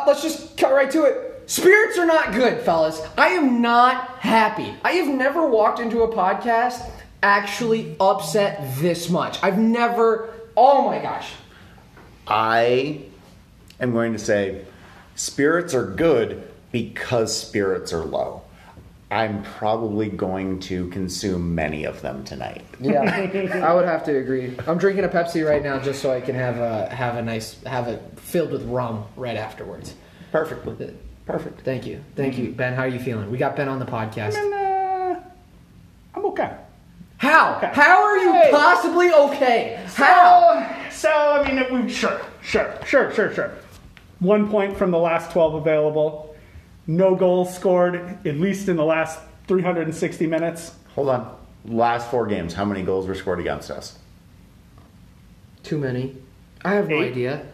Uh, let's just cut right to it. Spirits are not good, fellas. I am not happy. I have never walked into a podcast actually upset this much. I've never. Oh my gosh. I am going to say spirits are good because spirits are low. I'm probably going to consume many of them tonight. Yeah, I would have to agree. I'm drinking a Pepsi right now just so I can have a have a nice have it filled with rum right afterwards. Perfectly. Perfect. Thank you, thank you, Ben. How are you feeling? We got Ben on the podcast. And, uh, I'm okay. How? How are you Hey. possibly okay? How? So, so I mean, we sure, sure, sure, sure, sure. One point from the last 12 available. No goals scored, at least in the last 360 minutes. Hold on. Last four games, how many goals were scored against us? Too many. I have no Eight. idea.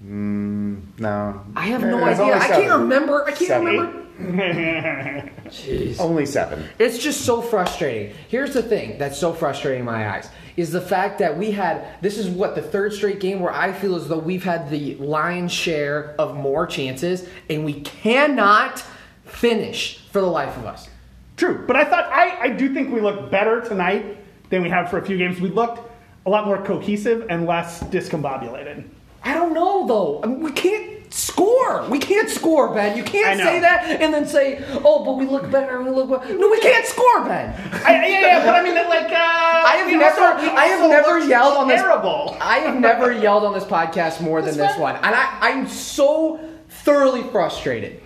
Hmm, no. I have eh, no There's idea. I can't remember. I can't Seven. remember. Jeez. Only seven. It's just so frustrating. Here's the thing that's so frustrating in my eyes is the fact that we had this is what the third straight game where I feel as though we've had the lion's share of more chances and we cannot finish for the life of us. True, but I thought I, I do think we looked better tonight than we have for a few games. We looked a lot more cohesive and less discombobulated. I don't know though. I mean, we can't score. We can't score, Ben. You can't say that and then say, "Oh, but we look better. We look better." No, we can't score, Ben. I, yeah, yeah, but I mean, like, uh, I have never, also- I have never yelled on this. Terrible. I have never yelled on this podcast more than That's this one, and I, I'm so thoroughly frustrated.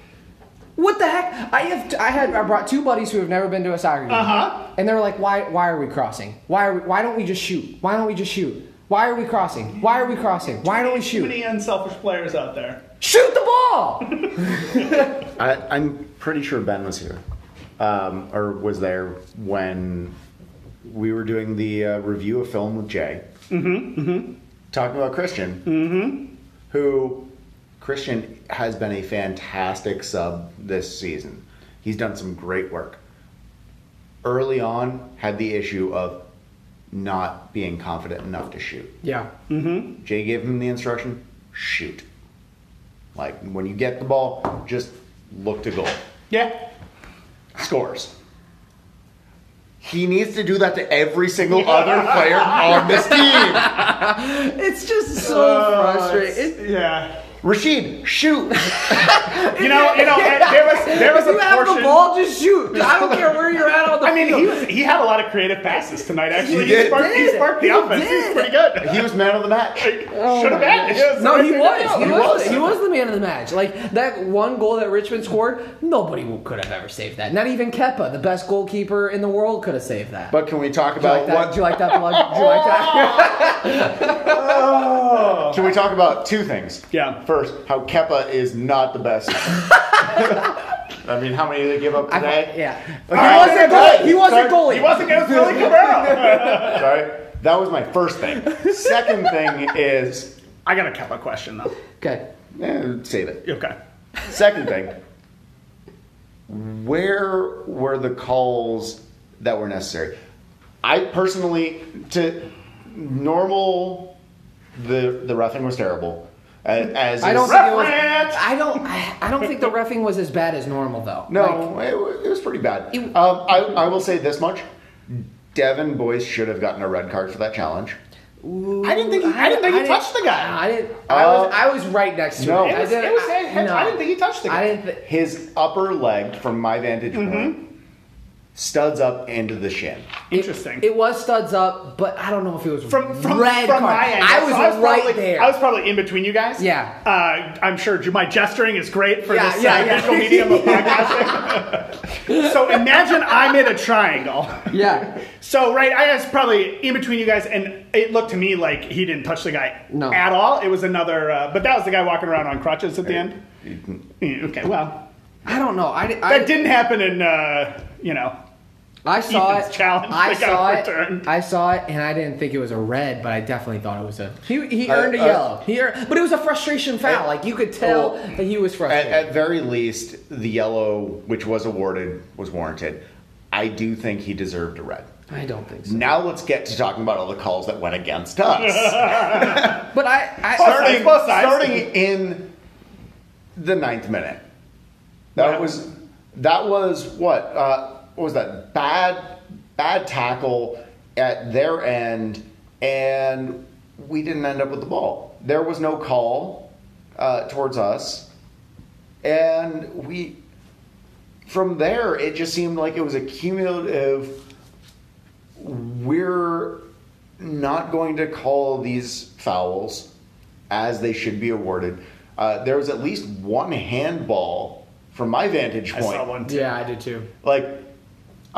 What the heck? I have, I had, I brought two buddies who have never been to a soccer game, Uh-huh. and they're like, "Why, why are we crossing? Why, are we, why don't we just shoot? Why don't we just shoot? Why are we crossing? Why are we crossing? Why don't we shoot?" Too many unselfish players out there. Shoot the ball!" I, I'm pretty sure Ben was here, um, or was there when we were doing the uh, review of film with Jay. Mm-hmm, Talking about Christian, mm-hmm. who Christian has been a fantastic sub this season. He's done some great work. Early on, had the issue of not being confident enough to shoot. yeah, Mm-hmm. Jay gave him the instruction: shoot. Like when you get the ball, just look to goal. Yeah. Scores. He needs to do that to every single other player on this team. it's just so uh, frustrating. It- Yeah. Rashid, shoot. You know, you know, there was there was if you a have the ball, just shoot. I don't care where you're at on the I mean, field. he was he had a lot of creative passes tonight. Actually, He did. sparked, he sparked the He offense. He's did. pretty good. He was man of the match. Oh Should have been. He No, he was. He, He was. was. He was the man of the match. Like that one goal that Richmond scored, nobody could have ever saved that. Not even Kepa, the best goalkeeper in the world, could have saved that. But can we talk do like about that? what? Do you like that plug? Do you like that? oh. Can we talk about two things? Yeah. First, how Kepa is not the best. I mean, how many did they give up I- today? yeah. He right, wasn't okay, goalie. good. He wasn't Sorry. goalie. He wasn't against Billy Cabrera. Sorry. That was my first thing. Second thing is, I got a Kepa question though. Okay. eh, save it. Okay. Second thing, where were the calls that were necessary? I personally, to normal, the the roughing was terrible. As, as I don't think it was. I don't. I, I don't think the refing was as bad as normal though. no, Like, it, it was pretty bad. It- um, I, I will say this much: Devin Boyce should have gotten a red card for that challenge. I didn't think he, I didn't think he touched the guy. I didn't. I Uh, was. I was right next to no. him. It I didn't- it was- I, I didn't think he touched the guy. I didn't. Th- His upper leg, from my vantage point, studs up into the shin. Interesting. It, it was studs up, but I don't know if it was from from, red from card. my end, I was, so right probably, there. I was probably in between you guys. Yeah. Uh, I'm sure my gesturing is great for Yeah, this yeah, uh, yeah. visual medium of podcasting. so imagine I'm in a triangle. yeah. So right, I was probably in between you guys, and it looked to me like he didn't touch the guy No. at all. It was another, uh, but that was the guy walking around on crutches at the end. Okay, well, I don't know. I, I that didn't happen in, uh, you know. I saw Ethan's it. challenge I saw it. overturned. I saw it, and I didn't think it was a red, but I definitely thought it was a. He, he Uh, earned a uh, yellow. He earned, but it was a frustration foul. Uh, like you could tell well, that he was frustrated. at very least, the yellow, which was awarded, was warranted. I do think he deserved a red. I don't think so. Now let's get to talking about all the calls that went against us. But I, I starting, sides, both sides. starting in the ninth minute. That Wow. was that was what uh, what was that bad bad tackle at their end, and we didn't end up with the ball. There was no call uh, towards us, and we from there it just seemed like it was a cumulative. We're not going to call these fouls as they should be awarded. Uh, there was at least one handball from my vantage point. I point. saw one too. Yeah, I did too. Like,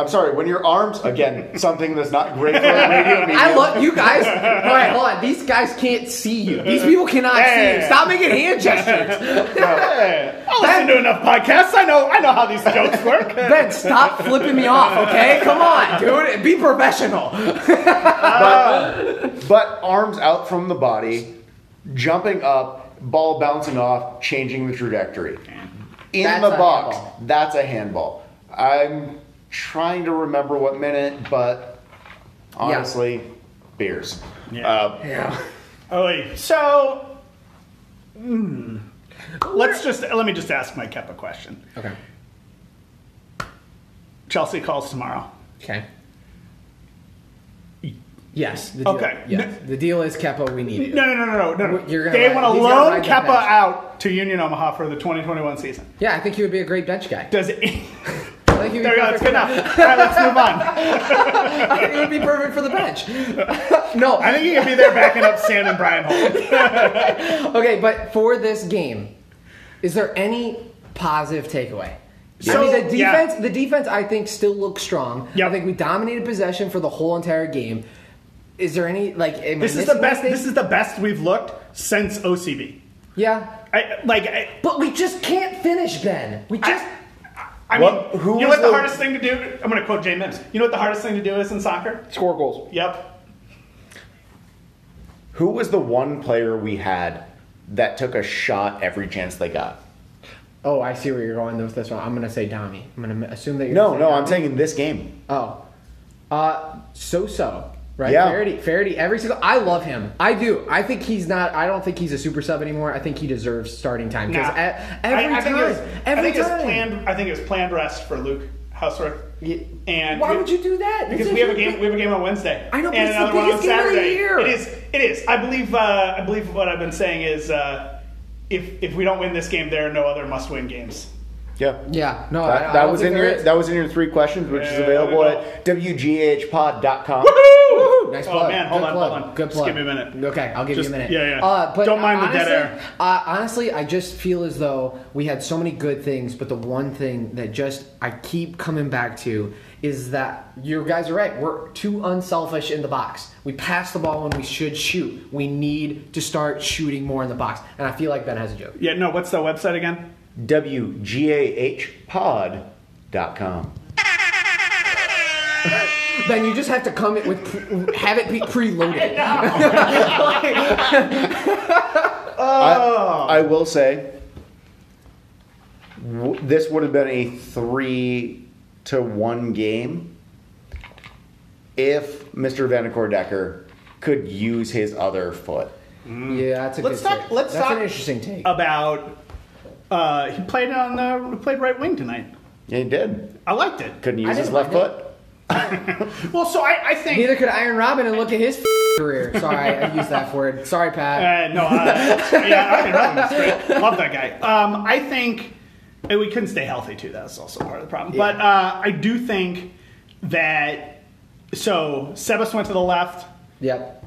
I'm sorry, when your arms, again, something that's not great for a radio medium. I love you guys. All right, hold on. These guys can't see you. These people cannot see you. Stop making hand gestures. Hey, I listen to enough podcasts. I know. I know how these jokes work. Ben, stop flipping me off, okay? Come on, dude. Be professional. But arms out from the body, jumping up, ball bouncing off, changing the trajectory. In That's the box, handball. that's a handball. I'm trying to remember what minute, but honestly, beers. Yeah. Uh, Yeah. Oh, wait. So, hmm. let's just let me just ask my Kepa question. Okay. Chelsea calls tomorrow. Okay. Yes. The deal, Okay. Yes. The deal is Kepa. We need it. No, no, no, no, no, no. You're gonna they ride- want to loan ride Kepa out to Union Omaha for the 2021 season. Yeah, I think he would be a great bench guy. Does it? I he there we go. That's perfect good enough. All right, let's move on. I think he would be perfect for the bench. no. I think he can be there backing up Sam and Brian Holt. Okay, but for this game, is there any positive takeaway? I So, mean, the yeah. defense, the defense, I think, still looks strong. Yep. I think we dominated possession for the whole entire game. Is there any like? This is the best. This is the best we've looked since OCB. yeah, I, like, I, but we just can't finish, Ben. We just. I mean, What- who you know what the, the- hardest thing to do? I'm going to quote Jay Mims. You know what the hardest thing to do is in soccer? Score goals. Yep. who was the one player we had that took a shot every chance they got? Oh, I see where you're going with this one. I'm gonna say Dami. I'm gonna assume that you're. No, gonna no, say I'm Dami. saying in this game. Oh, uh, so so. Right, Yeah. Faraday, Faraday, every single. I love him. I do. I think he's not. I don't think he's a super sub anymore. I think he deserves starting time because Nah. every I, I think time, it was, every I think time. planned. I think it was planned rest for Luke Houseworth. Ye- And Why we- would you do that? Because This we have a is- game. We have a game on Wednesday. I know, but and it's the another one on biggest game of the Saturday. year. It is. It is. I believe. Uh, I believe what I've been saying is, uh, if if we don't win this game, there are no other must-win games. Yeah. Yeah, no, That, I that don't was in your is. that was in your three questions, which is available at wghpod.com. Woohoo! Nice Oh, plug. man, hold Good on, plug. hold on. Good Just plug. give me a minute. Okay, I'll give Just- you a minute. yeah, yeah. Uh, but Don't mind the dead air. Uh, honestly, I just feel as though we had so many good things, but the one thing that just I keep coming back to is that you guys are right. We're too unselfish in the box. We pass the ball when we should shoot. We need to start shooting more in the box, and I feel like Ben has a joke. Yeah. No. What's the website again? wghpod.com. Ben, you just have to come in with pre- have it be preloaded. Oh. I, I will say, w- this would have been a three to one game if Mr. Vanacore Decker could use his other foot. yeah, that's a Let's good talk- take. let's that's talk- an interesting take. About. Uh, he played on the played right wing tonight. Yeah, he did. I liked it. Couldn't I use his didn't left mind foot. Well, so I, I think. Neither could Arjen Robben and look at his career. Sorry, I used that word. Sorry, Pat. Uh, no, uh, yeah, I mean, Robben's great. Love that guy. Um, I think and we couldn't stay healthy too. That's also part of the problem. But uh, I do think that so Sebas went to the left. Yep.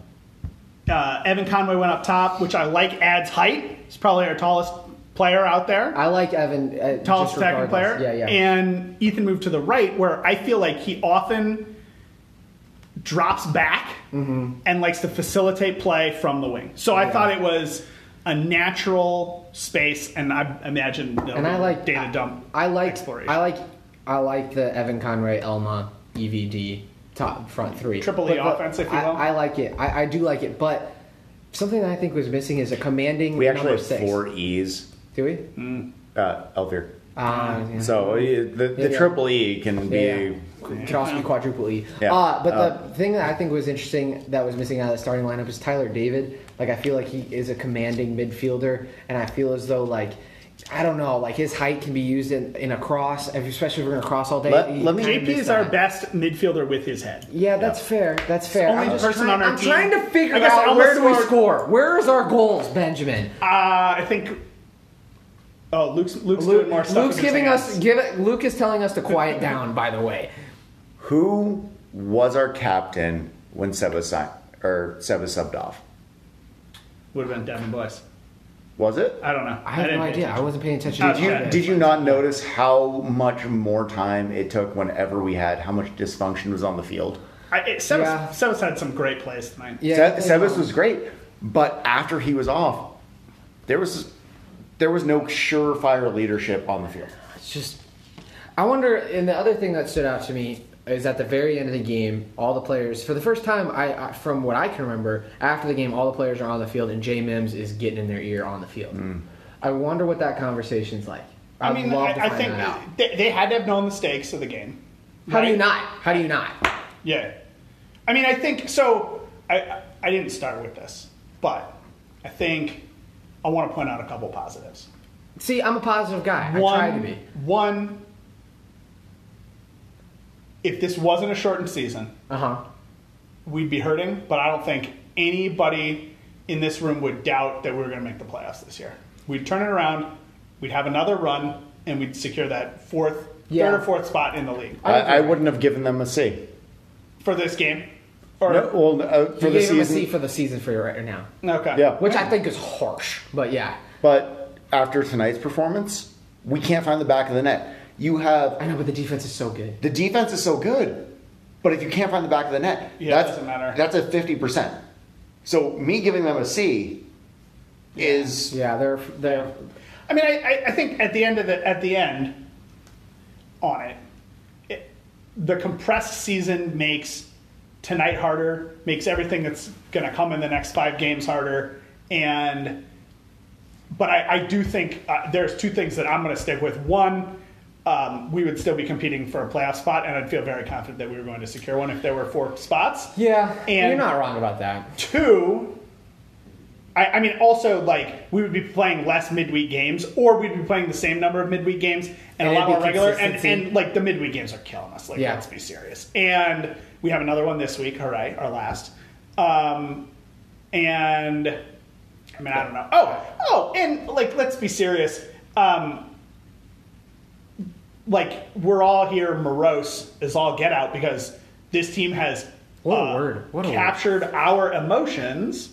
Uh, Evan Conway went up top, which I like. Adds height. He's probably our tallest player out there. I like Evan. Uh, tallest just attacking player. Yeah, yeah. And Ethan moved to the right, where I feel like he often drops back Mm-hmm. and likes to facilitate play from the wing. So I thought it was a natural space, and I imagine there'll and I like data dump. I like exploration. I like I like the Evan Conway Elma EVD top front three Triple E But- but offense, if you I, will. I like it. I, I do like it, but something that I think was missing is a commanding We actually number have six. four E's. Do we? Uh, Elvir. Uh, yeah. So uh, the, the Yeah. triple E can be. Yeah, yeah. Could also be quadruple E. Yeah. Uh, but Uh, the thing that I think was interesting that was missing out of the starting lineup is Tyler David. Like I feel like he is a commanding midfielder, and I feel as though like I don't know. Like his height can be used in, in a cross, especially if we're gonna cross all day. Let- let me- kinda JP is our best midfielder with his head. Yeah, that's fair. That's fair. only I'm just person trying, on our I'm team- trying to figure out where do we score. Where is our goals, Benjamin? Uh, I think. Oh, Luke's Luke's doing Luke, more stuff. Luke's with his giving hands. us give it. Luke is telling us to quiet down. By the way, Who was our captain when Seba signed or Seba subbed off? Would have been Devin Boyce. Was it? I don't know. I have didn't no pay idea. I attention. wasn't paying attention. To Did you, Okay. did you not notice how much more time it took whenever we had how much dysfunction was on the field? I, it, Sebas, Yeah. Sebas had some great plays tonight. Yeah, Se- Sebas was great, but after he was off, there was there was no surefire leadership on the field. It's just, I wonder. And the other thing that stood out to me is at the very end of the game, all the players, for the first time, I, I from what I can remember, after the game, all the players are on the field, and Jay Mims is getting in their ear on the field. Mm. I wonder what that conversation's like. I I'd mean, love to I, I think that out. they, they had to have known the stakes of the game. How do you not? How do you not? Yeah. I mean, I think so. I I didn't start with this, but I think I want to point out a couple positives. See, I'm a positive guy. one, I try to be. One, if this wasn't a shortened season, Uh huh. we'd be hurting, but I don't think anybody in this room would doubt that we were going to make the playoffs this year. We'd turn it around, we'd have another run, and we'd secure that fourth, Yeah. third or fourth spot in the league I I. I wouldn't have given them a C. for this game. Or No, well, uh, for You the gave him a season, for the season for you right now, okay, yeah. which I think is harsh. But yeah, But after tonight's performance, we can't find the back of the net. You have I know, but the defense is so good. the defense is so good, but if you can't find the back of the net, Yeah, it that's doesn't matter. that's a fifty percent. So me giving them a C is Yeah, they're they're I mean, I, I, I think at the end of the at the end on it, it, the compressed season makes tonight harder, makes everything that's going to come in the next five games harder, and but I, I do think uh, there's two things that I'm going to stick with. One, um, we would still be competing for a playoff spot, and I'd feel very confident that we were going to secure one if there were four spots. yeah. And- you're not wrong about that. Two, I, I mean, also like we would be playing less midweek games, or we'd be playing the same number of midweek games and, And a lot more regular. And, and like the midweek games are killing us. Like, Yeah. let's be serious. And we have another one this week. Hooray, our last. Um, and I mean, I don't know. Oh, oh, and like, let's be serious. Um, like we're all here morose as all get out because this team has What a uh, word. What a word. captured our emotions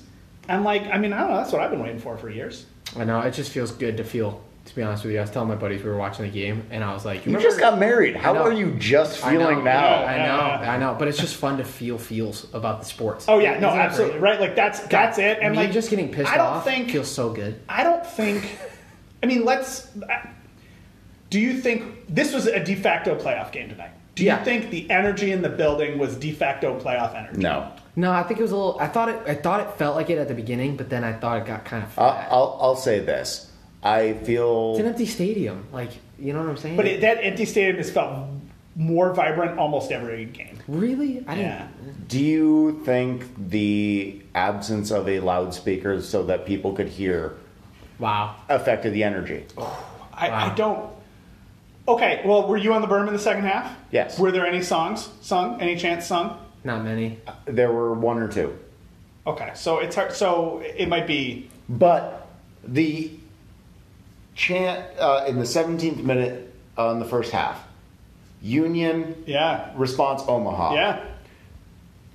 and like i mean i don't know that's what i've been waiting for for years I know it just feels good to feel. To be honest with you, I was telling my buddies we were watching the game, and I was like, you remember- just got married. How are you just I know, feeling now? I know, Yeah. I know, but it's just fun to feel feels about the sports. oh yeah no Isn't absolutely right like that's that's it and Me like just getting pissed i don't off think feels so good. i don't think i mean let's do you think this was a de facto playoff game tonight do you Yeah. think the energy in the building was de facto playoff energy No. No, I think it was a little. I thought it. I thought it felt like it at the beginning, but then I thought it got kind of I'll. I'll, I'll say this. I feel it's an empty stadium. Like you know what I'm saying? but it, that empty stadium has felt more vibrant almost every game really, I didn't. yeah Do you think the absence of a loudspeaker so that people could hear Wow. affected the energy? I, I Wow. don't. Okay, well, were you on the berm in the second half? Yes. Were there any songs sung? Any chants sung? Not many. Uh, there were one or two. Okay, so it's hard. So it might be. But the chant uh, in the 17th minute on the first half, Union Yeah. response Omaha. Yeah.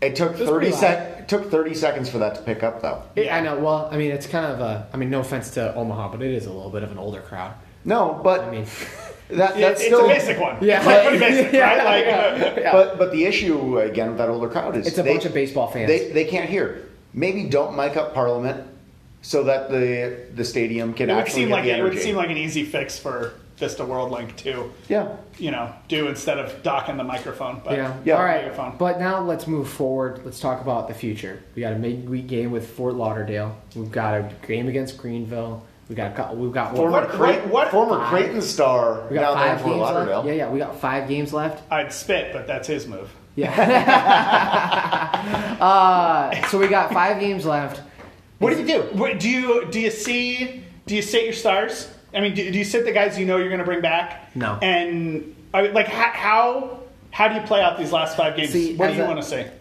It took was 30 sec- it took 30 seconds for that to pick up though. It, Yeah. I know. Well, I mean, it's kind of a. I mean, no offense to Omaha, but it is a little bit of an older crowd. No, but I mean, that, that's it's still a basic one. Yeah. It's like pretty basic, Yeah. right? Like, uh, yeah. But but the issue again with that older crowd is It's a they- bunch of baseball fans. They they can't hear. Maybe don't mic up Parliament so that the the stadium can it would actually seem get like the it would seem like an easy fix for Vista World Link to, yeah. you know, do instead of docking the microphone. But yeah. Yeah. All right. Microphone. But now let's move forward. Let's talk about the future. We got a midweek game with Fort Lauderdale. We've got a game against Greenville. We got a couple. We've got Former, What- Creighton, what- what- former Five. Creighton star We now got there in five Fort games Lauderdale. left. Yeah, yeah. We got five games left. I'd spit, but that's his move. Yeah. uh, so we got five games left. What do you do? What, do you do you see? Do you set your stars I mean, do, do you sit the guys you know you're going to bring back? No. And I mean, like how, how how do you play out these last five games? See, what do you want to say?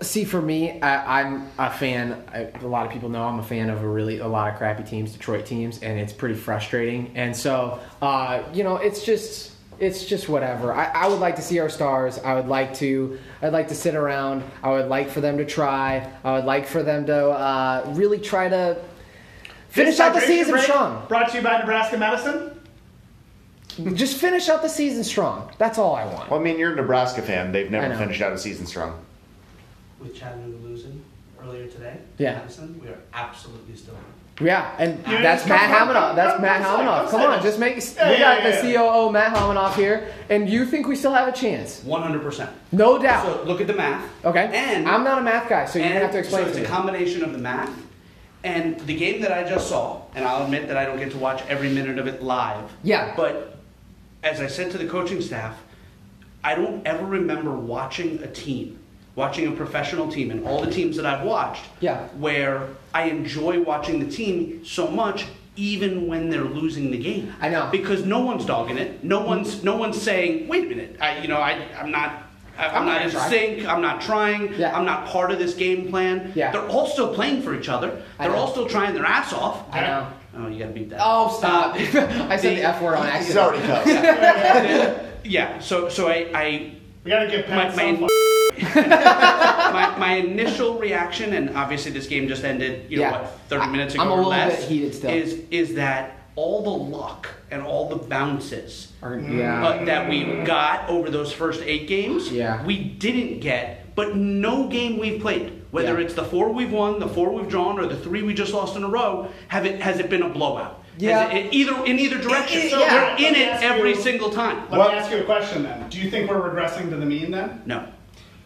See, for me, I, I'm a fan. I, a lot of people know I'm a fan of a really a lot of crappy teams, Detroit teams, and it's pretty frustrating. And so, uh, you know, it's just it's just whatever. I, I would like to see our stars. I would like to. I'd like to sit around. I would like for them to try. I would like for them to uh, really try to finish out the season strong. Brought to you by Nebraska Medicine. Just finish out the season strong. That's all I want. Well, I mean, you're a Nebraska fan. They've I never know. finished out a season strong. with Chattanooga losing earlier today. Yeah. Madison, we are absolutely still. Yeah, and Yeah, that's Matt Hamanoff. That's Matt Hamanoff. come on, just make. Yeah, we got yeah, the. COO Matt Hamanoff here, and you think we still have a chance? One hundred percent. No doubt. So look at the math. okay. And I'm not a math guy, so you're and gonna have to explain so to it's a combination of the math and the game that I just saw. And I'll admit that I don't get to watch every minute of it live. Yeah. But as I said to the coaching staff, I don't ever remember watching a team, watching a professional team, and all the teams that I've watched, Yeah. where I enjoy watching the team so much, even when they're losing the game. I know. because no one's dogging it. No one's no one's saying, "Wait a minute, I, you know, I, I'm not." I- I'm, I'm not not in trying. sync. I'm not trying. Yeah. I'm not part of this game plan. Yeah. They're all still playing for each other. They're all still trying their ass off. I know. Oh, you gotta beat that. Oh, stop! Uh, I said the F word on He's accident. already cussed. yeah. So so I, I We got to give my, Pat my, some. my, my initial reaction, and obviously this game just ended, you know, Yeah. what, 30 I- minutes ago I'm a or little less, bit heated still. is is that all the luck and all the bounces Or- yeah. uh, that we got over those first eight games, Yeah. we didn't get, but no game we've played, whether Yeah. it's the four we've won, the four we've drawn, or the three we just lost in a row, have it has it been a blowout? Has Yeah. it- it- either in either direction. it- so yeah. we're in it every you- single time. Let What- me ask you a question then. Do you think we're regressing to the mean then? No.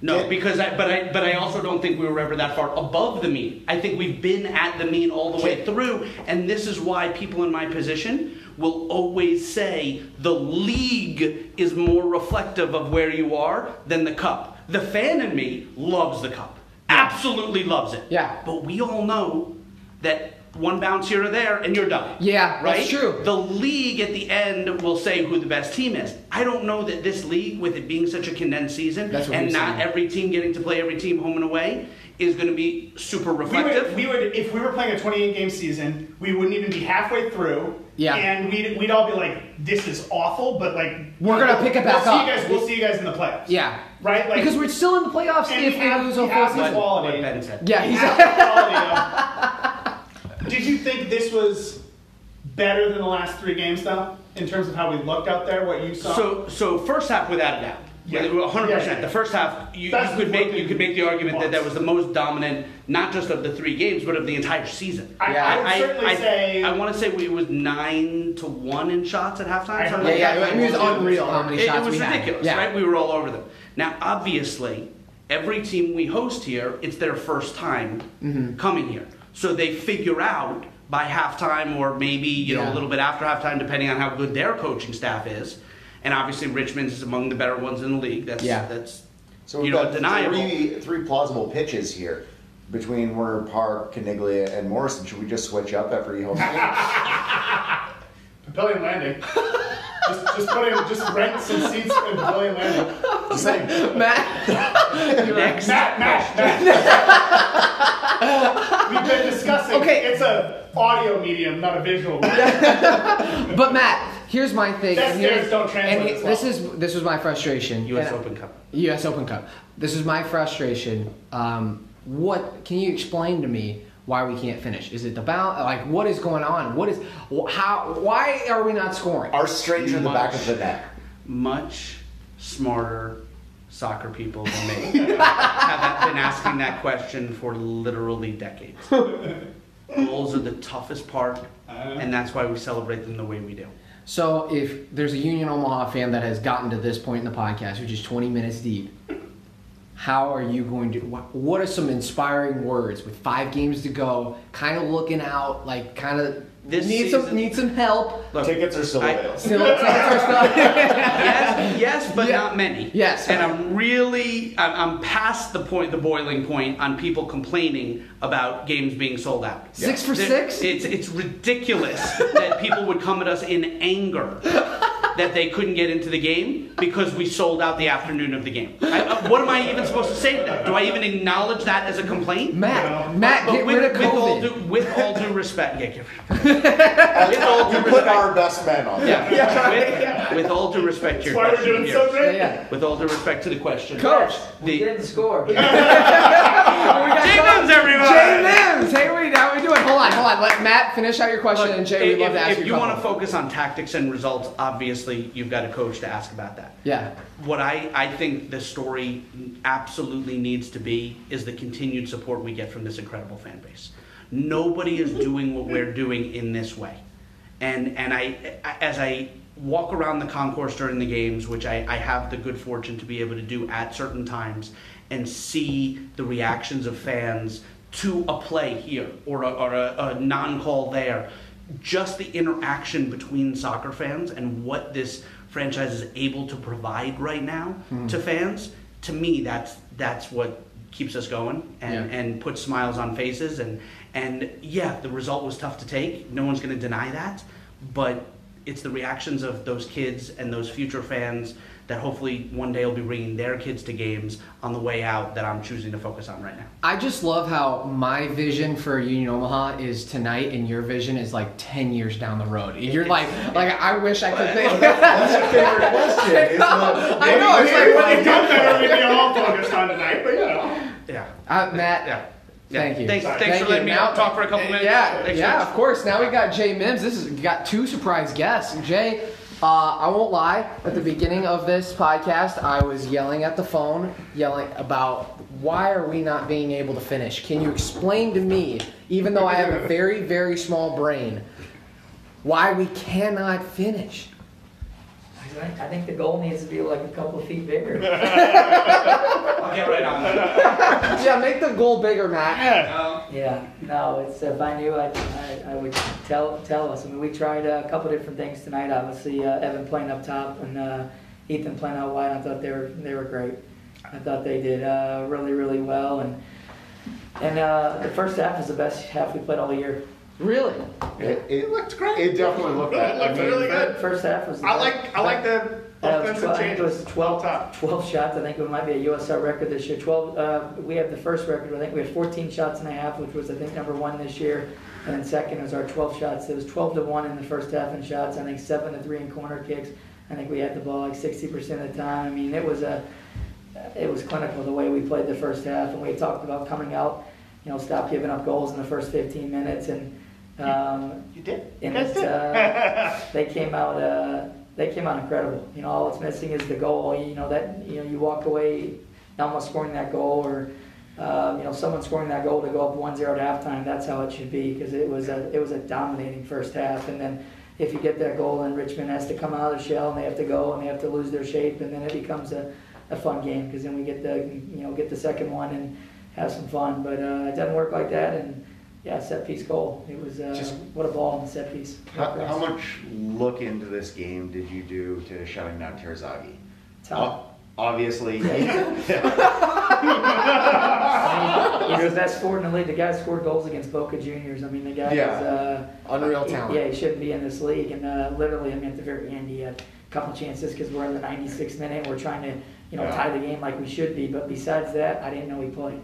No, Yeah. because I, but I, but I also don't think we were ever that far above the mean. I think we've been at the mean all the way through, and this is why people in my position will always say the league is more reflective of where you are than the cup. The fan in me loves the cup, absolutely loves it. Yeah. But we all know that one bounce here or there, and you're done. Yeah, right. that's true. The league at the end will say who the best team is. I don't know that this league, with it being such a condensed season, That's and not saying. every team getting to play every team home and away, is going to be super We reflective. would, we would, if we were playing a 28 game season, we wouldn't even be halfway through. Yeah. And we'd, we'd all be like, this is awful, but like. We're gonna pick it back we'll up. See you guys, we'll see you guys in the playoffs. Yeah. Right? Like, because we're still in the playoffs and if we we have- lose we a full have season. the what quality. Ben said. Yeah, we Did you think this was better than the last three games, though, in terms of how we looked out there? What you saw? So, so first half without a doubt, Yeah. 100%. yeah. The first half, you, you could make you could make the argument that that was the most dominant, not just of the three games, but of the entire season. I, Yeah. I would certainly I, say. I want to say we, it was nine to one in shots at halftime. I heard something yeah, like yeah. It was unreal how many It, shots it was we had. ridiculous, Yeah. right? We were all over them. Now, obviously, every team we host here, it's their first time Mm-hmm. coming here, so they figure out by halftime or maybe you know a little bit after halftime, depending on how good their coaching staff is. And obviously, Richmond is among the better ones in the league. That's Yeah. that's So you we've know got undeniable. three, three plausible pitches here between Werner Park, Caniglia, and Morrison. Should we just switch up every home game? Pavilion Landing. just, just put in, just rent some seats in Pavilion Landing. Just saying. Matt. Next, Matt, Matt, Matt. We've been discussing. Okay. It's a audio medium, not a visual. medium. But Matt, here's my thing. That and here's- don't translate and as this well. is this was my frustration. U.S. And- Open Cup. U.S. Open Cup. This is my frustration. Um, what can you explain to me why we can't finish? Is it the bounce? Like what is going on? What is wh- how? Why are we not scoring? Our strings in the back of the net. much smarter soccer people than me have been asking that question for literally decades. Goals are the toughest part, uh-huh. and that's why we celebrate them the way we do. So if there's a Union Omaha fan that has gotten to this point in the podcast, which is 20 minutes deep, how are you going to? What are some inspiring words with five games to go? Kind of looking out, like kind of This need season, some need some help. Look, Tickets are still I- available. Still, tickets are still- yes, yes, but Yeah. not many. Yes. and I'm really, I'm, I'm past the point, the boiling point on people complaining about games being sold out. Six for There- six? It's it's ridiculous that people would come at us in anger that they couldn't get into the game because we sold out the afternoon of the game. I, uh, what am I even supposed to say to that? Do I even acknowledge that as a complaint? Matt, Matt, But get with, rid of with all due, with all due respect, yeah, get rid of with all due You put our best men on. yeah, there. with, with all due respect to your That's why we're question doing so great. Yeah, yeah. With all due respect to the question, Coach, We The- didn't score. we got Jay Coach. Mims, everybody! Jay Mims, hey, what are, you, how are we doing? Hold on, hold on. Let Matt finish out your question, Look, and Jay, we'd love to ask if you. you want to focus on tactics and results, obviously you've got a coach to ask about that. yeah, What I, I think the story absolutely needs to be is the continued support we get from this incredible fan base. Nobody is doing what we're doing in this way. And, and I, as I walk around the concourse during the games, which I, I have the good fortune to be able to do at certain times, and see the reactions of fans to a play here or a, or a, a non call there, just the interaction between soccer fans and what this franchise is able to provide right now hmm. to fans, to me, that's that's what keeps us going and, Yeah. and puts smiles on faces. And and yeah, the result was tough to take. No one's going to deny that, but it's the reactions of those kids and those future fans that hopefully one day will be bringing their kids to games on the way out that I'm choosing to focus on right now. I just love how my vision for Union Omaha is tonight, and your vision is like ten years down the road. You're like, like I wish I could think. That's your favorite question. isn't? I know. It's like, Well, they don't know everything all focused on tonight, but you know. Yeah. uh, Matt. Yeah. Yeah. Thank you. Thanks, Sorry. thanks Thank for letting you. me Now- talk for a couple minutes. Yeah, Thanks, yeah, of course. Now we got Jay Mims. This is got two surprise guests. Jay, uh, I won't lie. At the beginning of this podcast, I was yelling at the phone, yelling about why are we not being able to finish? Can you explain to me, even though I have a very, very small brain, why we cannot finish? I think- the goal needs to be like a couple of feet bigger. I'll get right on that. Yeah, make the goal bigger, Matt. Yeah. Yeah, no, it's, if I knew, I, I, I would tell, tell us. I mean, we tried a couple different things tonight, obviously, uh, Evan playing up top and, uh, Ethan playing out wide. I thought they were, they were great. I thought they did, uh, really, really well and, and, uh, the first half was the best half we played all year. Really? It, it looked great. It definitely looked that. It looked really good. First half was the I best. like I like the it was offensive 12 I think it was changes. 12, top. 12 shots. I think it might be a USR record this year. 12. Uh, we have the first record. I think we had 14 shots and a half, which was I think number one this year. And then second was our 12 shots. It was 12 to one in the first half in shots. I think seven to three in corner kicks. I think we had the ball like 60% of the time. I mean, it was a it was clinical the way we played the first half, and we talked about coming out. You know, stop giving up goals in the first 15 minutes, and um, You did. You and guys did. uh, they came out uh, they came out incredible. You know, all it's missing is the goal. You know that you know you walk away almost scoring that goal, or uh, you know someone scoring that goal to go up 1-0 at halftime. That's how it should be because it was a it was a dominating first half, and then. If you get that goal, then Richmond has to come out of the shell, and they have to go, and they have to lose their shape, and then it becomes a, a fun game because then we get the you know get the second one and have some fun. But uh, it doesn't work like that, and yeah, set piece goal. It was uh, Just- what a ball in the set piece. How, how much look into this game did you do to shutting down Terzaghi? O- Obviously, He's the best forward in the league. The guy scored goals against Boca Juniors. I mean, the guy Yeah. is uh, Unreal he- talent. Yeah, he shouldn't be in this league. And uh, literally, I mean, at the very end, he had a couple chances because we're in the 96th minute. And we're trying to, you know, Yeah. tie the game like we should be. But besides that, I didn't know he played.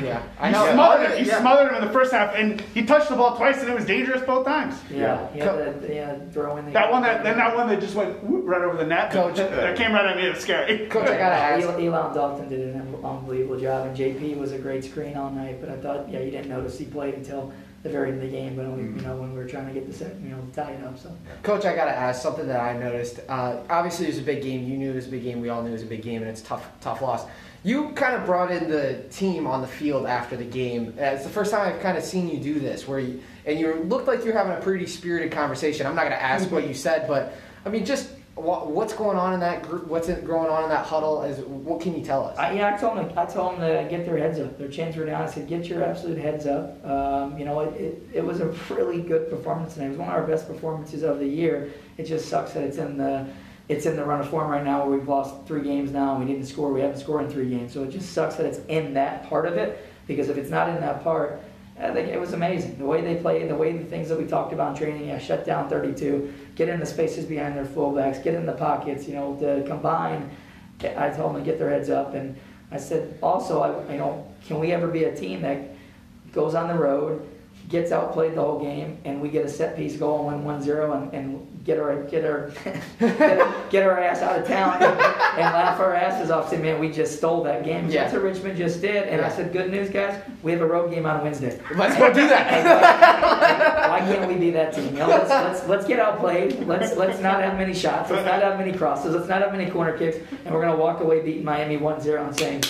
Yeah, I You know. smothered him. You Yeah. smothered him in the first half, and he touched the ball twice, and it was dangerous both times. Yeah, he had to yeah, throw in the That one, that then that one that just went whoop, right over the net. Coach- that came right at me. It was scary. Coach, I gotta ask. Eli- Elon Dalton did an unbelievable job, and JP was a great screen all night. But I thought, yeah, you didn't notice he played until the very end of the game, but only, you know when we were trying to get the set, you know, tie it up. So Coach, I gotta ask something that I noticed. Uh, obviously, it was a big game. You knew it was a big game. We all knew it was a big game, and it's tough, tough loss. You kind of brought in the team on the field after the game. Uh, It's the first time I've kind of seen you do this, where you and you looked like you're having a pretty spirited conversation. I'm not gonna ask what you said, but I mean, just wha- what's going on in that group? What's going on in that huddle? Is what can you tell us? I, yeah, I told them. I told them to get their heads up. Their chins were down. I said, "Get your absolute heads up." Um, you know, it, it, it was a really good performance tonight. It was one of our best performances of the year. It just sucks that it's in the it's in the run of form right now where we've lost three games now and we didn't score. We haven't scored in three games, so it just sucks that it's in that part of it. Because if it's not in that part, I think it was amazing the way they played, the way the things that we talked about in training. Yeah, shut down 32, get in the spaces behind their fullbacks, get in the pockets. You know, to combine. I told them to get their heads up, and I said also, I, you know, can we ever be a team that goes on the road, gets outplayed the whole game, and we get a set piece goal and win 1-0 and, and get our get our get, our- ass out of town and, and laugh our asses off. Say, man, we just stole that game. Yeah. That's what Richmond just did. And I said, good news, guys, we have a road game on Wednesday. Let's go do that. Why can't we be that team? You know, let's, let's let's get outplayed. Let's let's not have many shots. Let's not have many crosses. Let's not have many corner kicks. And we're gonna walk away beating Miami 1-0 and saying.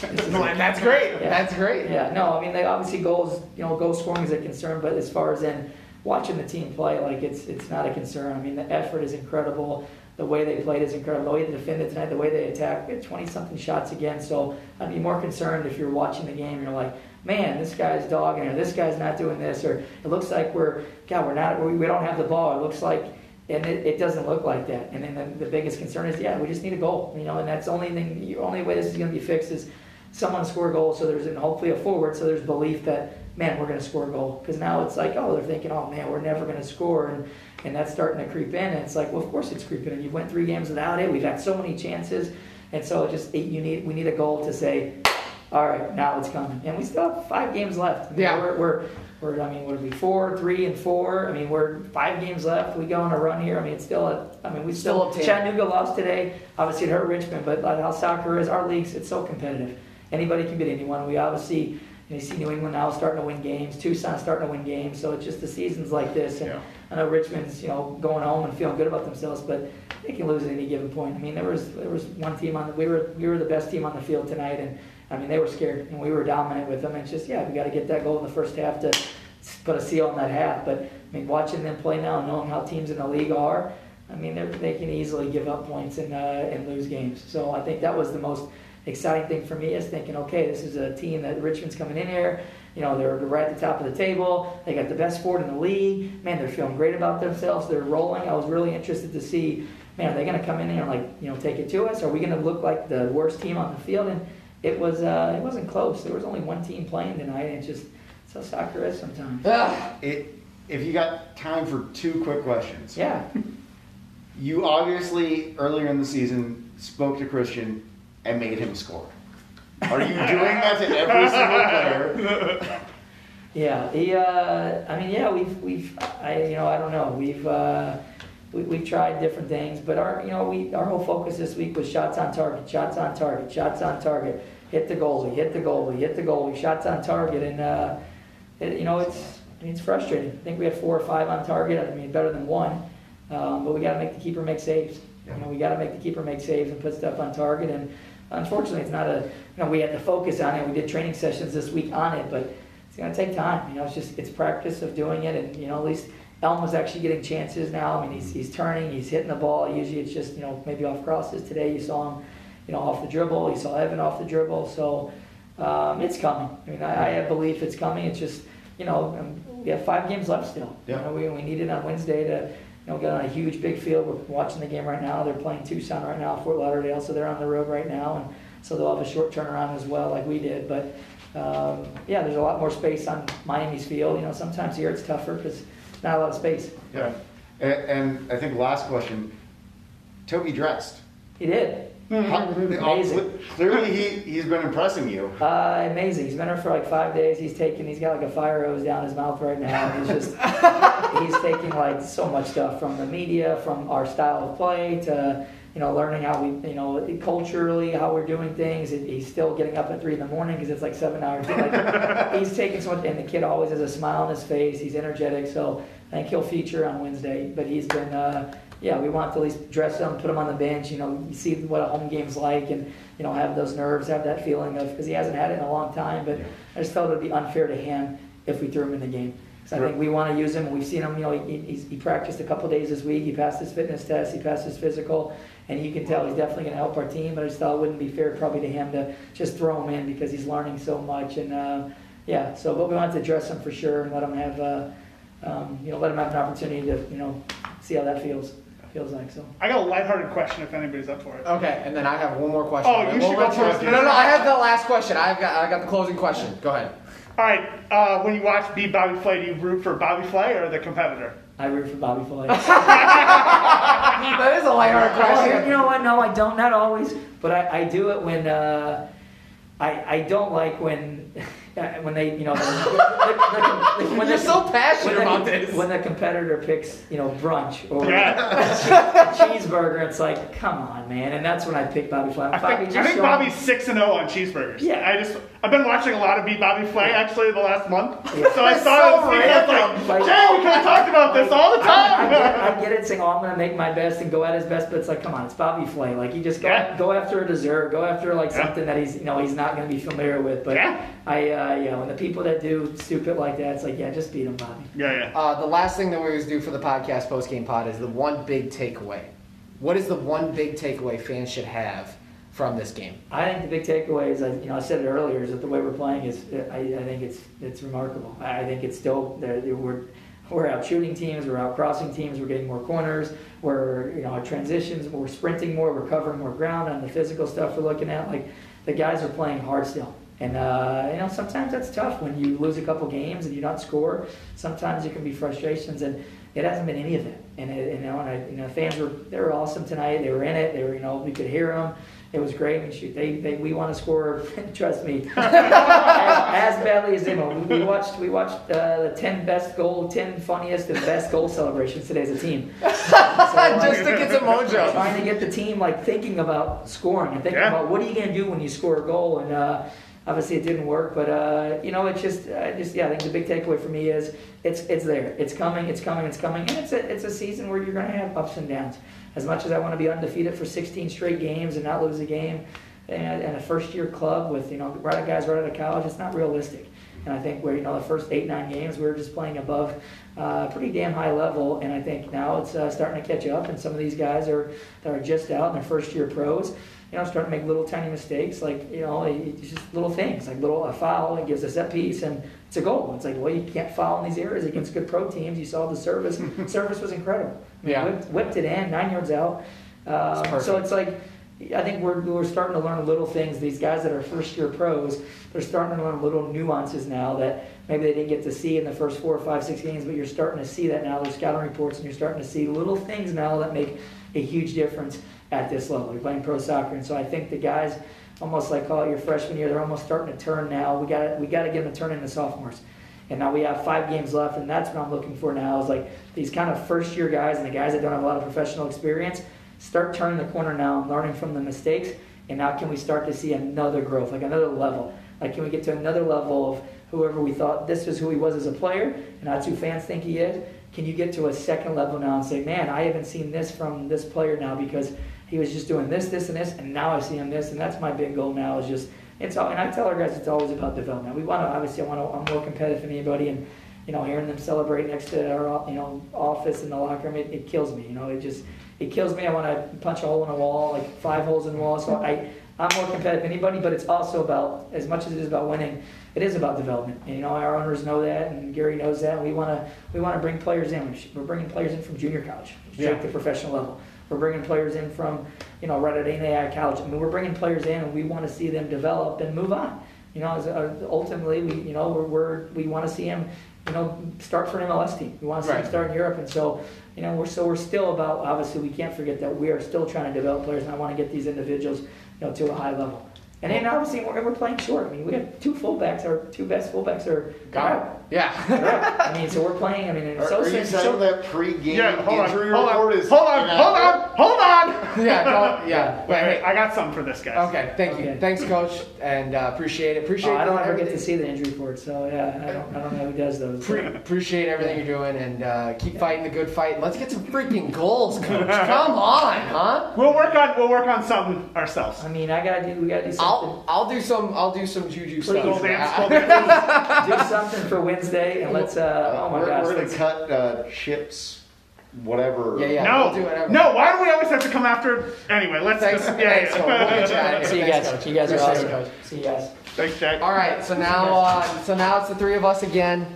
That's great. Yeah. That's great. Yeah, no, I mean, they obviously goals, you know, goal scoring is a concern, but as far as in watching the team play, like it's it's not a concern. I mean, the effort is incredible. The way they played is incredible. The way they defended tonight, the way they attacked, we had 20 something shots again. So I'd be more concerned if you're watching the game. You're like, man, this guy's dogging, or this guy's not doing this, or it looks like we're, God, we're not, we, we don't have the ball. It looks like, and it, it doesn't look like that. And then the, the biggest concern is, yeah, we just need a goal. You know, and that's the only thing. The only way this is going to be fixed is someone score a goal, so there's and hopefully a forward, so there's belief that man, we're going to score a goal. Because now it's like, oh, they're thinking, oh man, we're never going to score, and and that's starting to creep in. And it's like, well, of course it's creeping in. You went three games without it. We've had so many chances, and so it just it, you need we need a goal to say, all right, now it's coming. And we still have five games left. I mean, Yeah. we're, we're we're I mean, what are we four, three, and four? I mean, we're five games left. We go on a run here. I mean, it's still a. I mean, we Still still, up. Chattanooga lost today. Obviously, it hurt Richmond, but how soccer is, our leagues, it's so competitive. Anybody can beat anyone. We obviously, you, know, you see New England now starting to win games. Tucson starting to win games. So it's just the seasons like this. And Yeah. I know Richmond's, you know, going home and feeling good about themselves, but they can lose at any given point. I mean, there was there was one team on the, we were we were the best team on the field tonight, and I mean they were scared and we were dominant with them. And it's just yeah, we got to get that goal in the first half to put a seal on that half. But I mean, watching them play now, and knowing how teams in the league are, I mean, they're, they can easily give up points and uh, and lose games. So I think that was the most exciting thing for me is thinking, okay, this is a team that Richmond's coming in here. You know, they're right at the top of the table. They got the best forward in the league. Man, they're feeling great about themselves. They're rolling. I was really interested to see, man, are they going to come in here and like, you know, take it to us? Are we going to look like the worst team on the field? And it was, uh, it wasn't close. There was only one team playing tonight. And it's just, it's how soccer is sometimes. Ah, It, if you got time for two quick questions. Yeah. You obviously earlier in the season spoke to Christian and made him score. Are you doing that to every single player? Yeah, he, uh, I mean, yeah, we've, we've, I, you know, I don't know, we've, uh, we, we've tried different things, but our, you know, we, our whole focus this week was shots on target, shots on target, shots on target, hit the goalie, hit the goalie, hit the goalie, shots on target, and, uh, it, you know, it's, I mean, it's frustrating. I think we had four or five on target, I mean, better than one, um, but we gotta make the keeper make saves. You know, we gotta make the keeper make saves and put stuff on target, and unfortunately, it's not a, you know, we had to focus on it, we did training sessions this week on it, but it's going to take time. You know, it's just it's practice of doing it, and you know, at least Elm was actually getting chances now. I mean, he's, he's turning, he's hitting the ball. Usually, it's just you know maybe off crosses. Today, you saw him, you know, off the dribble. You saw Evan off the dribble. So um, it's coming. I mean, I, I have belief it's coming. It's just you know um, we have five games left still. Yeah. You know, we we need it on Wednesday to. You know, get on a huge big field. We're watching the game right now. They're playing Tucson right now, Fort Lauderdale, so they're on the road right now, and so they'll have a short turnaround as well, like we did. But um, yeah, there's a lot more space on Miami's field. You know, sometimes here it's tougher because not a lot of space. Yeah. And, and I think last question, Toby dressed. He did. How- Amazing. Clearly, he, he's been impressing you. Uh, amazing. He's been here for like five days. He's taking. He's got like a fire hose down his mouth right now. He's just. he's taking like so much stuff from the media, from our style of play to. You know, learning how we, you know, culturally how we're doing things. He's still getting up at three in the morning because it's like seven hours. Like, he's taking so much, and the kid always has a smile on his face. He's energetic, so I think he'll feature on Wednesday. But he's been, uh, yeah, we want to at least dress him, put him on the bench. You know, you see what a home game's like, and you know, have those nerves, have that feeling of because he hasn't had it in a long time. But I just felt it would be unfair to him if we threw him in the game. So I think we want to use him. We've seen him. You know, he, he's, he practiced a couple days this week. He passed his fitness test. He passed his physical, and you can tell he's definitely going to help our team. But I just thought it wouldn't be fair probably to him to just throw him in because he's learning so much. And uh, yeah, so but we wanted to dress him for sure and let him have, uh, um, you know, let him have an opportunity to, you know, see how that feels feels like. So. I got a lighthearted question if anybody's up for it. Okay, and then I have one more question. Oh, you We'll should go first. No, no, no. I have the last question. I've got, I got the closing question. Go ahead. All right, uh, when you watch Beat Bobby Flay, do you root for Bobby Flay or the competitor? I root for Bobby Flay. that is a lighthearted Oh, you question. know what? No, I don't. Not always, but I, I do it when uh, I I don't like when when they you know the, the, the, when You're the- so passionate when the, about this. When the competitor picks you know brunch or Yeah. cheeseburger, it's like come on, man, and that's when I pick Bobby Flay. I Bobby, think, just I think Bobby's six and zero on cheeseburgers. Yeah. I just I've been watching a lot of Beat Bobby Flay actually the last month. Yeah. So I saw so it this week. I was like, Like- Jay, we could have talked about this all the I, I, time. get, I get it saying, "Oh, I'm going to make my best and go at his best," but it's like, come on, it's Bobby Flay. Like you just go Yeah. go after a dessert, go after like Yeah. something that he's you know he's not going to be familiar with. But Yeah. I uh, yeah, when the people that do stupid like that, it's like yeah, just beat him, Bobby. yeah, yeah. Uh, the last thing that we always do for the podcast post game pod is the one big takeaway. What is the one big takeaway fans should have from this game? I think the big takeaway is, you know, I said it earlier, is that the way we're playing is, I, I think it's it's remarkable. I think it's still. We're we're out shooting teams, we're out crossing teams, we're getting more corners, we're you know our transitions, we're sprinting more, we're covering more ground on the physical stuff we're looking at. Like the guys are playing hard still. And uh, you know sometimes that's tough when you lose a couple games and you don't score. Sometimes it can be frustrations, and it hasn't been any of that. And it, you know, and I, you know, fans were they were awesome tonight. They were in it. They were you know we could hear them. It was great. I mean, shoot, they, they we want to score. trust me, as, as badly as they want. We, we watched we watched uh, the ten best goal, ten funniest and best goal celebrations today as a team. So, like, Just to get some mojo. trying to get the team like thinking about scoring and thinking Yeah. about what are you going to do when you score a goal and uh, obviously it didn't work but uh, you know it's just just yeah I think the big takeaway for me is it's it's there it's coming it's coming it's coming and it's a it's a season where you're going to have ups and downs as much as I want to be undefeated for 16 straight games and not lose a game and, and a first year club with you know right guys right out of college it's not realistic and I think where you know the first eight nine games we were just playing above uh, pretty damn high level, and I think now it's uh, starting to catch up. And some of these guys are that are just out in their first year pros, you know, starting to make little tiny mistakes, like you know, it's just little things, like little a foul, it gives us a set piece, and it's a goal. It's like, well, you can't foul in these areas against good pro teams. You saw the service; service was incredible. Yeah. whipped, whipped it in nine yards out. Uh, It's so it's like. I think we're, we're starting to learn little things. These guys that are first year pros, they're starting to learn little nuances now that maybe they didn't get to see in the first four or five, six games, but you're starting to see that now. There's scouting reports, and you're starting to see little things now that make a huge difference at this level. You're playing pro soccer, and so I think the guys, almost like call it your freshman year, they're almost starting to turn now. We got we got to get them to turn into sophomores. And now we have five games left, and that's what I'm looking for now is like these kind of first year guys and the guys that don't have a lot of professional experience start turning the corner now, and learning from the mistakes, and now can we start to see another growth, like another level? Like can we get to another level of whoever we thought this was who he was as a player, and that's who fans think he is? Can you get to a second level now and say, man, I haven't seen this from this player now because he was just doing this, this, and this, and now I see him this, and that's my big goal now is just it's all. And I tell our guys it's always about development. We want to obviously I want to I'm more competitive than anybody, and you know hearing them celebrate next to our you know office in the locker room, it, it kills me. You know it just it kills me. I want to punch a hole in a wall, like five holes in the wall. So I I'm more competitive than anybody, but it's also about as much as it is about winning. It is about development, and you know our owners know that, and Gary knows that. And we want to we want to bring players in. We're bringing players in from junior college, Yeah. to professional level. We're bringing players in from, you know, right at NAI college. I mean, we're bringing players in, and we want to see them develop and move on. You know, as, uh, ultimately, we, you know, we're, we're we want to see them, you know, start for an MLS team. We want to see Right. them start in Europe, and so, you know, we're so we're still about. Obviously, we can't forget that we are still trying to develop players, and I want to get these individuals, you know, to a high level. And then obviously, we're, we're playing short. I mean, we have two fullbacks. Our two best fullbacks are Got it. Yeah. Right. I mean, so we're playing. I mean, and Are, so are you so- that pre-game Yeah, hold on, injury hold report on, is hold on, hold on, hold on. yeah. Don't, yeah. Wait, Wait, wait, I got something for this guy. Okay. Thank you. Okay. Thanks, Coach, and uh, appreciate it. Appreciate. Oh, I don't ever get to see the injury report, so yeah, I don't, I don't know who does those. Pre- appreciate everything you're doing and uh, keep fighting the good fight. Let's get some freaking goals, coach. Come on, huh? We'll work on we'll work on something ourselves. I mean, I gotta do, we gotta do. I'll I'll I'll do some I'll do some juju stuff. Goal dance, goal dance. do something for Wednesday and let's. Uh, oh my we're, gosh. we're gonna cut uh, chips, whatever. Yeah, yeah. No, we'll do whatever. no. Why do we always have to come after? Anyway, let's Thanks, just yeah. thanks, Cole. We'll get you out yeah. See you Thanks, guys. Coach. You guys are awesome. Coach. See you guys. Thanks, Jack. All right, so now uh, so now it's the three of us again.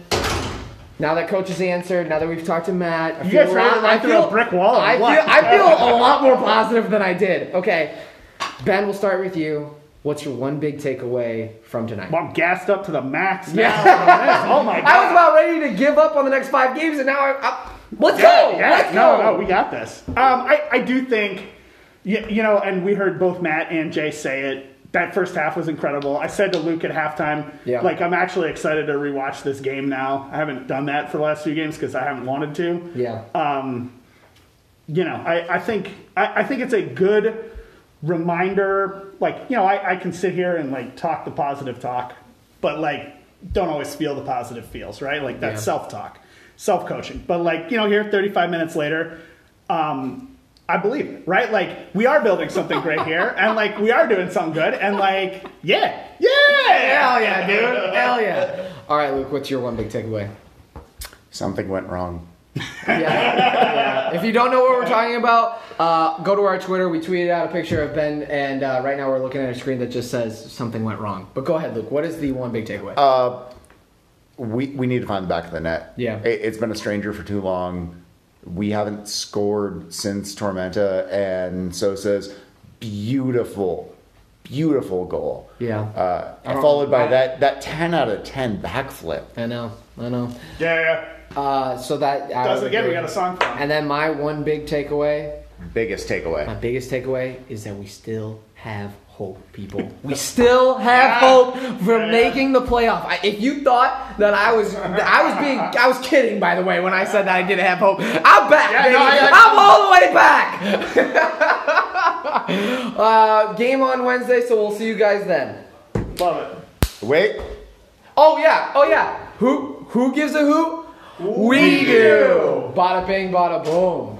Now that coach has answered, now that we've talked to Matt, I You feel guys a ready lot- to run I through a brick wall I feel I feel a lot more positive than I did. Okay, Ben, we'll start with you. What's your one big takeaway from tonight? Well, I'm gassed up to the max now. Yeah. oh my god. I was about ready to give up on the next five games, and now I, I, let's Yeah, go. yeah, let's no, go. no, we got this. Um, I, I do think, you, you know, and we heard both Matt and Jay say it. That first half was incredible. I said to Luke at halftime, Yeah. like I'm actually excited to rewatch this game now. I haven't done that for the last few games because I haven't wanted to. Yeah. Um, you know, I, I think I, I think it's a good reminder. Like, you know, I, I can sit here and like talk the positive talk, but like don't always feel the positive feels, right? Like that's Yeah. self talk, self coaching. But like, you know, here 35 minutes later, um, I believe it, right? Like we are building something great here, and like we are doing something good, and like yeah, yeah, Hell yeah, dude. Hell yeah. All right, Luke. What's your one big takeaway? Something went wrong. yeah, yeah. If you don't know what we're talking about, uh, go to our Twitter. We tweeted out a picture of Ben, and uh, right now we're looking at a screen that just says something went wrong. But go ahead, Luke. What is the one big takeaway? Uh, we we need to find the back of the net. Yeah. it, it's been a stranger for too long. We haven't scored since Tormenta and Sosa's beautiful, beautiful goal. Yeah. Uh, I followed by I- that that ten out of ten backflip. I know, I know. yeah, yeah. Uh, so that Does would again? We got a song for him. And then my one big takeaway, Biggest takeaway. my biggest takeaway, is that we still have hope, people. We still have hope for making the playoff. I, if you thought that I was, I was being, I was kidding, by the way, when I said that I didn't have hope. I'm back, Yeah, baby. no, I- I'm all the way back. uh, game on Wednesday, so we'll see you guys then. Love it. Wait, Oh yeah, oh yeah. Who who gives a who? We do. Bada bing, bada boom.